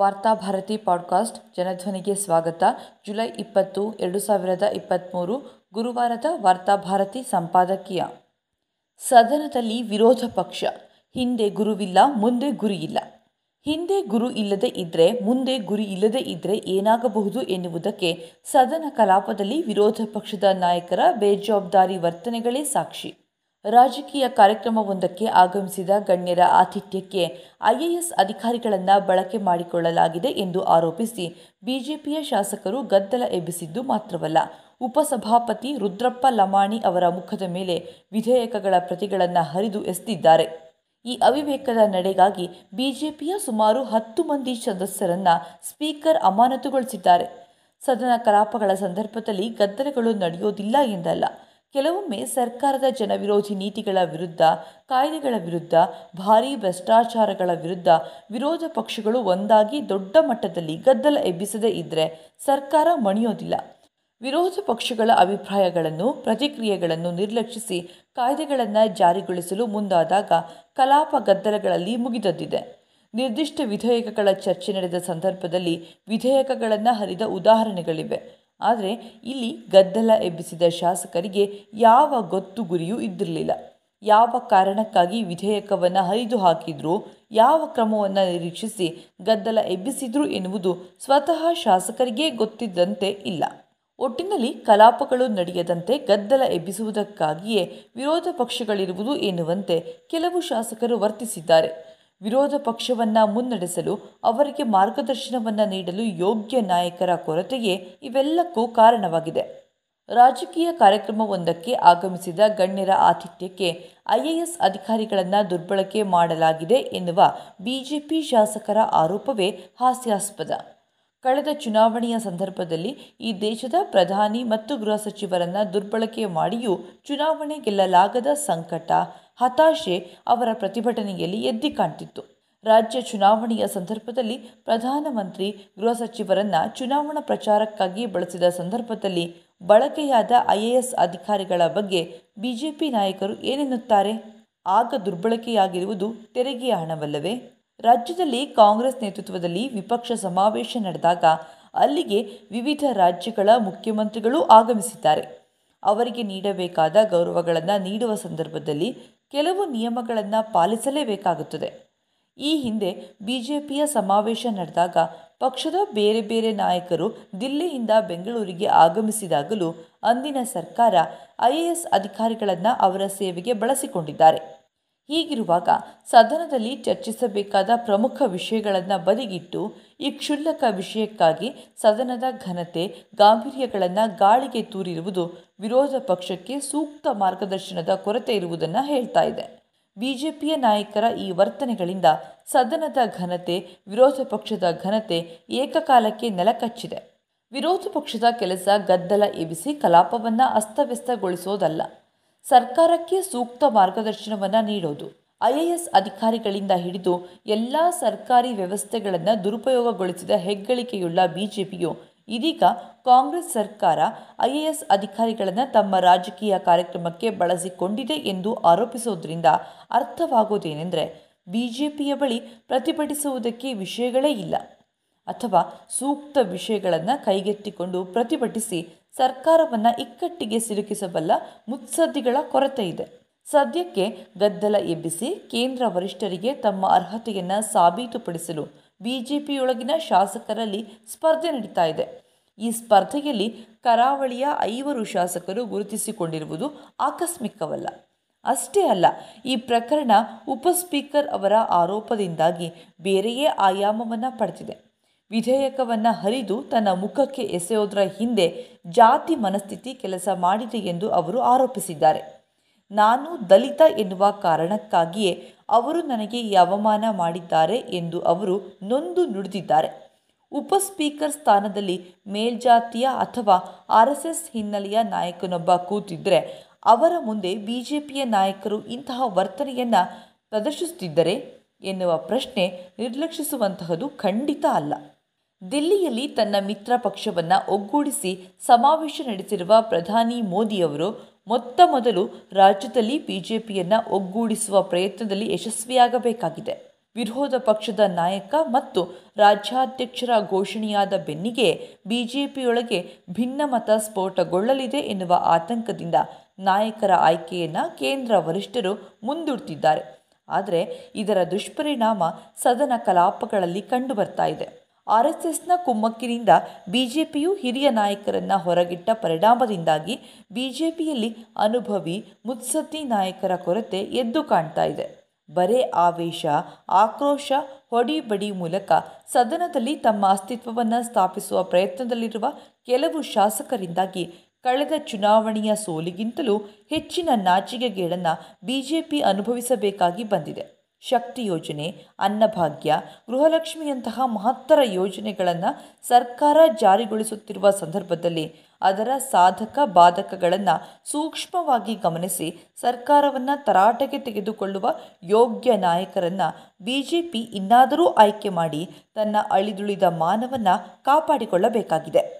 Varthabharati podcast ಜನಧ್ವನಿಗೆ ಸ್ವಾಗತ. July ಇಪ್ಪತ್ತು, ಎರಡು ಸಾವಿರದ ಇಪ್ಪತ್ತ್ಮೂರು ಗುರುವಾರದ ವಾರ್ತಾಭಾರತಿ ಸಂಪಾದಕೀಯ. ಸದನದಲ್ಲಿ ವಿರೋಧ ಪಕ್ಷ. ಹಿಂದೆ ಗುರುವಿಲ್ಲ, ಮುಂದೆ ಗುರಿ ಇಲ್ಲ. ಹಿಂದೆ ಗುರು ಇಲ್ಲದೆ ಇದ್ದರೆ ಮುಂದೆ ಗುರಿ ಇಲ್ಲದೆ ಇದ್ದರೆ ಏನಾಗಬಹುದು ಎನ್ನುವುದಕ್ಕೆ ಸದನ ಕಲಾಪದಲ್ಲಿ ವಿರೋಧ ಪಕ್ಷದ ನಾಯಕರ ಬೇಜವಾಬ್ದಾರಿ ವರ್ತನೆಗಳೇ ಸಾಕ್ಷಿ. ರಾಜಕೀಯ ಕಾರ್ಯಕ್ರಮವೊಂದಕ್ಕೆ ಆಗಮಿಸಿದ ಗಣ್ಯರ ಆತಿಥ್ಯಕ್ಕೆ ಐಎಎಸ್ ಅಧಿಕಾರಿಗಳನ್ನು ಬಳಕೆ ಮಾಡಿಕೊಳ್ಳಲಾಗಿದೆ ಎಂದು ಆರೋಪಿಸಿ ಬಿಜೆಪಿಯ ಶಾಸಕರು ಗದ್ದಲ ಎಬ್ಬಿಸಿದ್ದು ಮಾತ್ರವಲ್ಲ. ಉಪಸಭಾಪತಿ ರುದ್ರಪ್ಪ ಲಮಾಣಿ ಅವರ ಮುಖದ ಮೇಲೆ ವಿಧೇಯಕಗಳ ಪ್ರತಿಗಳನ್ನು ಹರಿದು ಎಸೆದಿದ್ದಾರೆ. ಈ ಅವಿವೇಕದ ನಡೆಗಾಗಿ ಬಿಜೆಪಿಯ ಸುಮಾರು ಹತ್ತು ಮಂದಿ ಸದಸ್ಯರನ್ನ ಸ್ಪೀಕರ್ ಅಮಾನತುಗೊಳಿಸಿದ್ದಾರೆ. ಸದನ ಕಲಾಪಗಳ ಸಂದರ್ಭದಲ್ಲಿ ಗದ್ದಲಗಳು ನಡೆಯೋದಿಲ್ಲ ಎಂದಲ್ಲ. ಕೆಲವೊಮ್ಮೆ ಸರ್ಕಾರದ ಜನವಿರೋಧಿ ನೀತಿಗಳ ವಿರುದ್ಧ, ಕಾಯ್ದೆಗಳ ವಿರುದ್ಧ, ಭಾರೀ ಭ್ರಷ್ಟಾಚಾರಗಳ ವಿರುದ್ಧ ವಿರೋಧ ಪಕ್ಷಗಳು ಒಂದಾಗಿ ದೊಡ್ಡ ಮಟ್ಟದಲ್ಲಿ ಗದ್ದಲ ಎಬ್ಬಿಸದೇ ಇದ್ದರೆ ಸರ್ಕಾರ ಮಣಿಯೋದಿಲ್ಲ. ವಿರೋಧ ಪಕ್ಷಗಳ ಅಭಿಪ್ರಾಯಗಳನ್ನು, ಪ್ರತಿಕ್ರಿಯೆಗಳನ್ನು ನಿರ್ಲಕ್ಷಿಸಿ ಕಾಯ್ದೆಗಳನ್ನು ಜಾರಿಗೊಳಿಸಲು ಮುಂದಾದಾಗ ಕಲಾಪ ಗದ್ದಲಗಳಲ್ಲಿ ಮುಗಿದದ್ದಿದೆ. ನಿರ್ದಿಷ್ಟ ವಿಧೇಯಕಗಳ ಚರ್ಚೆ ನಡೆದ ಸಂದರ್ಭದಲ್ಲಿ ವಿಧೇಯಕಗಳನ್ನು ಹರಿದ ಉದಾಹರಣೆಗಳಿವೆ. ಆದರೆ ಇಲ್ಲಿ ಗದ್ದಲ ಎಬ್ಬಿಸಿದ ಶಾಸಕರಿಗೆ ಯಾವ ಗೊತ್ತು ಗುರಿಯೂ ಇದ್ದಿರಲಿಲ್ಲ. ಯಾವ ಕಾರಣಕ್ಕಾಗಿ ವಿಧೇಯಕವನ್ನು ಹರಿದು ಹಾಕಿದ್ರು, ಯಾವ ಕ್ರಮವನ್ನು ನಿರೀಕ್ಷಿಸಿ ಗದ್ದಲ ಎಬ್ಬಿಸಿದ್ರು ಎನ್ನುವುದು ಸ್ವತಃ ಶಾಸಕರಿಗೇ ಗೊತ್ತಿದ್ದಂತೆ ಇಲ್ಲ. ಒಟ್ಟಿನಲ್ಲಿ ಕಲಾಪಗಳು ನಡೆಯದಂತೆ ಗದ್ದಲ ಎಬ್ಬಿಸುವುದಕ್ಕಾಗಿಯೇ ವಿರೋಧ ಪಕ್ಷಗಳಿರುವುದು ಎನ್ನುವಂತೆ ಕೆಲವು ಶಾಸಕರು ವರ್ತಿಸಿದ್ದಾರೆ. ವಿರೋಧ ಪಕ್ಷವನ್ನ ಮುನ್ನಡೆಸಲು, ಅವರಿಗೆ ಮಾರ್ಗದರ್ಶನವನ್ನ ನೀಡಲು ಯೋಗ್ಯ ನಾಯಕರ ಕೊರತೆಯೇ ಇವೆಲ್ಲಕ್ಕೂ ಕಾರಣವಾಗಿದೆ. ರಾಜಕೀಯ ಕಾರ್ಯಕ್ರಮವೊಂದಕ್ಕೆ ಆಗಮಿಸಿದ ಗಣ್ಯರ ಆತಿಥ್ಯಕ್ಕೆ ಐಎಎಸ್ ಅಧಿಕಾರಿಗಳನ್ನು ದುರ್ಬಳಕೆ ಮಾಡಲಾಗಿದೆ ಎನ್ನುವ ಬಿಜೆಪಿ ಶಾಸಕರ ಆರೋಪವೇ ಹಾಸ್ಯಾಸ್ಪದ. ಕಳೆದ ಚುನಾವಣೆಯ ಸಂದರ್ಭದಲ್ಲಿ ಈ ದೇಶದ ಪ್ರಧಾನಿ ಮತ್ತು ಗೃಹ ಸಚಿವರನ್ನು ದುರ್ಬಳಕೆ ಮಾಡಿಯೂ ಚುನಾವಣೆ ಗೆಲ್ಲಲಾಗದ ಸಂಕಟ ಹತಾಶೆ ಅವರ ಪ್ರತಿಭಟನೆಯಲ್ಲಿ ಎದ್ದಿ ಕಾಣ್ತಿತ್ತು. ರಾಜ್ಯ ಚುನಾವಣೆಯ ಸಂದರ್ಭದಲ್ಲಿ ಪ್ರಧಾನಮಂತ್ರಿ, ಗೃಹ ಸಚಿವರನ್ನ ಚುನಾವಣಾ ಪ್ರಚಾರಕ್ಕಾಗಿ ಬಳಸಿದ ಸಂದರ್ಭದಲ್ಲಿ ಬಳಕೆಯಾದ ಐಎಎಸ್ ಅಧಿಕಾರಿಗಳ ಬಗ್ಗೆ ಬಿಜೆಪಿ ನಾಯಕರು ಏನೆನ್ನುತ್ತಾರೆ? ಆಗ ದುರ್ಬಳಕೆಯಾಗಿರುವುದು ತೆರಿಗೆಯ ಹಣವಲ್ಲವೇ? ರಾಜ್ಯದಲ್ಲಿ ಕಾಂಗ್ರೆಸ್ ನೇತೃತ್ವದಲ್ಲಿ ವಿಪಕ್ಷ ಸಮಾವೇಶ ನಡೆದಾಗ ಅಲ್ಲಿಗೆ ವಿವಿಧ ರಾಜ್ಯಗಳ ಮುಖ್ಯಮಂತ್ರಿಗಳು ಆಗಮಿಸಿದ್ದಾರೆ. ಅವರಿಗೆ ನೀಡಬೇಕಾದ ಗೌರವಗಳನ್ನು ನೀಡುವ ಸಂದರ್ಭದಲ್ಲಿ ಕೆಲವು ನಿಯಮಗಳನ್ನು ಪಾಲಿಸಲೇಬೇಕಾಗುತ್ತದೆ. ಈ ಹಿಂದೆ ಬಿ ಜೆ ಪಿಯ ಸಮಾವೇಶ ನಡೆದಾಗ ಪಕ್ಷದ ಬೇರೆ ಬೇರೆ ನಾಯಕರು ದಿಲ್ಲಿಯಿಂದ ಬೆಂಗಳೂರಿಗೆ ಆಗಮಿಸಿದಾಗಲೂ ಅಂದಿನ ಸರ್ಕಾರ ಐ ಎ ಎಸ್ ಅಧಿಕಾರಿಗಳನ್ನು ಅವರ ಸೇವೆಗೆ ಬಳಸಿಕೊಂಡಿದ್ದಾರೆ. ಹೀಗಿರುವಾಗ ಸದನದಲ್ಲಿ ಚರ್ಚಿಸಬೇಕಾದ ಪ್ರಮುಖ ವಿಷಯಗಳನ್ನು ಬದಿಗಿಟ್ಟು ಈ ಕ್ಷುಲ್ಲಕ ವಿಷಯಕ್ಕಾಗಿ ಸದನದ ಘನತೆ, ಗಾಂಭೀರ್ಯಗಳನ್ನು ಗಾಳಿಗೆ ತೂರಿರುವುದು ವಿರೋಧ ಪಕ್ಷಕ್ಕೆ ಸೂಕ್ತ ಮಾರ್ಗದರ್ಶನದ ಕೊರತೆ ಇರುವುದನ್ನು ಹೇಳ್ತಾ ಇದೆ. ಬಿಜೆಪಿಯ ನಾಯಕರ ಈ ವರ್ತನೆಗಳಿಂದ ಸದನದ ಘನತೆ, ವಿರೋಧ ಪಕ್ಷದ ಘನತೆ ಏಕಕಾಲಕ್ಕೆ ನೆಲಕಚ್ಚಿದೆ. ವಿರೋಧ ಪಕ್ಷದ ಕೆಲಸ ಗದ್ದಲ ಎಬ್ಬಿಸಿ ಕಲಾಪವನ್ನು ಅಸ್ತವ್ಯಸ್ತಗೊಳಿಸೋದಲ್ಲ. ಸರ್ಕಾರಕ್ಕೆ ಸೂಕ್ತ ಮಾರ್ಗದರ್ಶನವನ್ನು ನೀಡೋದು. ಐಎಎಸ್ ಅಧಿಕಾರಿಗಳಿಂದ ಹಿಡಿದು ಎಲ್ಲ ಸರ್ಕಾರಿ ವ್ಯವಸ್ಥೆಗಳನ್ನು ದುರುಪಯೋಗಗೊಳಿಸಿದ ಹೆಗ್ಗಳಿಕೆಯುಳ್ಳ ಬಿಜೆಪಿಯು ಇದೀಗ ಕಾಂಗ್ರೆಸ್ ಸರ್ಕಾರ ಐಎಎಸ್ ಅಧಿಕಾರಿಗಳನ್ನು ತಮ್ಮ ರಾಜಕೀಯ ಕಾರ್ಯಕ್ರಮಕ್ಕೆ ಬಳಸಿಕೊಂಡಿದೆ ಎಂದು ಆರೋಪಿಸುವುದರಿಂದ ಅರ್ಥವಾಗುವುದೇನೆಂದರೆ ಬಿಜೆಪಿಯ ಬಳಿ ಪ್ರತಿಭಟಿಸುವುದಕ್ಕೆ ವಿಷಯಗಳೇ ಇಲ್ಲ. ಅಥವಾ ಸೂಕ್ತ ವಿಷಯಗಳನ್ನು ಕೈಗೆತ್ತಿಕೊಂಡು ಪ್ರತಿಭಟಿಸಿ ಸರ್ಕಾರವನ್ನು ಇಕ್ಕಟ್ಟಿಗೆ ಸಿಲುಕಿಸಬಲ್ಲ ಮುತ್ಸದ್ದಿಗಳ ಕೊರತೆ ಇದೆ. ಸದ್ಯಕ್ಕೆ ಗದ್ದಲ ಎಬ್ಬಿಸಿ ಕೇಂದ್ರ ವರಿಷ್ಠರಿಗೆ ತಮ್ಮ ಅರ್ಹತೆಯನ್ನು ಸಾಬೀತುಪಡಿಸಲು ಬಿಜೆಪಿಯೊಳಗಿನ ಶಾಸಕರಲ್ಲಿ ಸ್ಪರ್ಧೆ ನಡೀತಾ ಇದೆ. ಈ ಸ್ಪರ್ಧೆಯಲ್ಲಿ ಕರಾವಳಿಯ ಐವರು ಶಾಸಕರು ಗುರುತಿಸಿಕೊಂಡಿರುವುದು ಆಕಸ್ಮಿಕವಲ್ಲ. ಅಷ್ಟೇ ಅಲ್ಲ, ಈ ಪ್ರಕರಣ ಉಪಸ್ಪೀಕರ್ ಅವರ ಆರೋಪದಿಂದಾಗಿ ಬೇರೆಯೇ ಆಯಾಮವನ್ನು ಪಡೆದಿದೆ. ವಿಧೇಯಕವನ್ನು ಹರಿದು ತನ್ನ ಮುಖಕ್ಕೆ ಎಸೆಯೋದರ ಹಿಂದೆ ಜಾತಿ ಮನಸ್ಥಿತಿ ಕೆಲಸ ಮಾಡಿದೆ ಎಂದು ಅವರು ಆರೋಪಿಸಿದ್ದಾರೆ. ನಾನು ದಲಿತ ಎನ್ನುವ ಕಾರಣಕ್ಕಾಗಿಯೇ ಅವರು ನನಗೆ ಈ ಅವಮಾನ ಮಾಡಿದ್ದಾರೆ ಎಂದು ಅವರು ನೊಂದು ನುಡಿದಿದ್ದಾರೆ. ಉಪ ಸ್ಪೀಕರ್ ಸ್ಥಾನದಲ್ಲಿ ಮೇಲ್ಜಾತಿಯ ಅಥವಾ ಆರ್ ಎಸ್ ಎಸ್ ಹಿನ್ನೆಲೆಯ ನಾಯಕನೊಬ್ಬ ಕೂತಿದ್ದರೆ ಅವರ ಮುಂದೆ ಬಿ ಜೆ ಪಿಯ ನಾಯಕರು ಇಂತಹ ವರ್ತನೆಯನ್ನು ಪ್ರದರ್ಶಿಸುತ್ತಿದ್ದರೆ ಎನ್ನುವ ಪ್ರಶ್ನೆ ನಿರ್ಲಕ್ಷಿಸುವಂತಹದು ಖಂಡಿತ ಅಲ್ಲ. ದಿಲ್ಲಿಯಲ್ಲಿ ತನ್ನ ಮಿತ್ರ ಪಕ್ಷವನ್ನು ಒಗ್ಗೂಡಿಸಿ ಸಮಾವೇಶ ನಡೆಸಿರುವ ಪ್ರಧಾನಿ ಮೋದಿಯವರು ಮೊತ್ತ ಮೊದಲು ರಾಜ್ಯದಲ್ಲಿ ಬಿಜೆಪಿಯನ್ನು ಒಗ್ಗೂಡಿಸುವ ಪ್ರಯತ್ನದಲ್ಲಿ ಯಶಸ್ವಿಯಾಗಬೇಕಾಗಿದೆ. ವಿರೋಧ ಪಕ್ಷದ ನಾಯಕ ಮತ್ತು ರಾಜ್ಯಾಧ್ಯಕ್ಷರ ಘೋಷಣೆಯಾದ ಬೆನ್ನಿಗೆ ಬಿಜೆಪಿಯೊಳಗೆ ಭಿನ್ನಮತ ಸ್ಫೋಟಗೊಳ್ಳಲಿದೆ ಎನ್ನುವ ಆತಂಕದಿಂದ ನಾಯಕರ ಆಯ್ಕೆಯನ್ನು ಕೇಂದ್ರ ವರಿಷ್ಠರು ಮುಂದೂಡ್ತಿದ್ದಾರೆ. ಆದರೆ ಇದರ ದುಷ್ಪರಿಣಾಮ ಸದನ ಕಲಾಪಗಳಲ್ಲಿ ಕಂಡುಬರ್ತಾ ಇದೆ. ಆರ್ ಎಸ್ ಎಸ್ನ ಕುಮ್ಮಕ್ಕಿನಿಂದ ಬಿಜೆಪಿಯು ಹಿರಿಯ ನಾಯಕರನ್ನು ಹೊರಗಿಟ್ಟ ಪರಿಣಾಮದಿಂದಾಗಿ ಬಿಜೆಪಿಯಲ್ಲಿ ಅನುಭವಿ, ಮುತ್ಸದ್ದಿ ನಾಯಕರ ಕೊರತೆ ಎದ್ದು ಕಾಣ್ತಾ ಇದೆ. ಬರೇ ಆವೇಶ, ಆಕ್ರೋಶ, ಹೊಡಿಬಡಿ ಮೂಲಕ ಸದನದಲ್ಲಿ ತಮ್ಮ ಅಸ್ತಿತ್ವವನ್ನು ಸ್ಥಾಪಿಸುವ ಪ್ರಯತ್ನದಲ್ಲಿರುವ ಕೆಲವು ಶಾಸಕರಿಂದಾಗಿ ಕಳೆದ ಚುನಾವಣೆಯ ಸೋಲಿಗಿಂತಲೂ ಹೆಚ್ಚಿನ ನಾಚಿಕೆಗೇಡನ್ನು ಬಿಜೆಪಿ ಅನುಭವಿಸಬೇಕಾಗಿ ಬಂದಿದೆ. ಶಕ್ತಿ ಯೋಜನೆ, ಅನ್ನಭಾಗ್ಯ, ಗೃಹಲಕ್ಷ್ಮಿಯಂತಹ ಮಹತ್ತರ ಯೋಜನೆಗಳನ್ನು ಸರ್ಕಾರ ಜಾರಿಗೊಳಿಸುತ್ತಿರುವ ಸಂದರ್ಭದಲ್ಲಿ ಅದರ ಸಾಧಕ ಬಾಧಕಗಳನ್ನು ಸೂಕ್ಷ್ಮವಾಗಿ ಗಮನಿಸಿ ಸರ್ಕಾರವನ್ನು ತರಾಟೆಗೆ ತೆಗೆದುಕೊಳ್ಳುವ ಯೋಗ್ಯ ನಾಯಕರನ್ನು ಬಿಜೆಪಿ ಇನ್ನಾದರೂ ಆಯ್ಕೆ ಮಾಡಿ ತನ್ನ ಅಳಿದುಳಿದ ಮಾನವನ್ನು ಕಾಪಾಡಿಕೊಳ್ಳಬೇಕಾಗಿದೆ.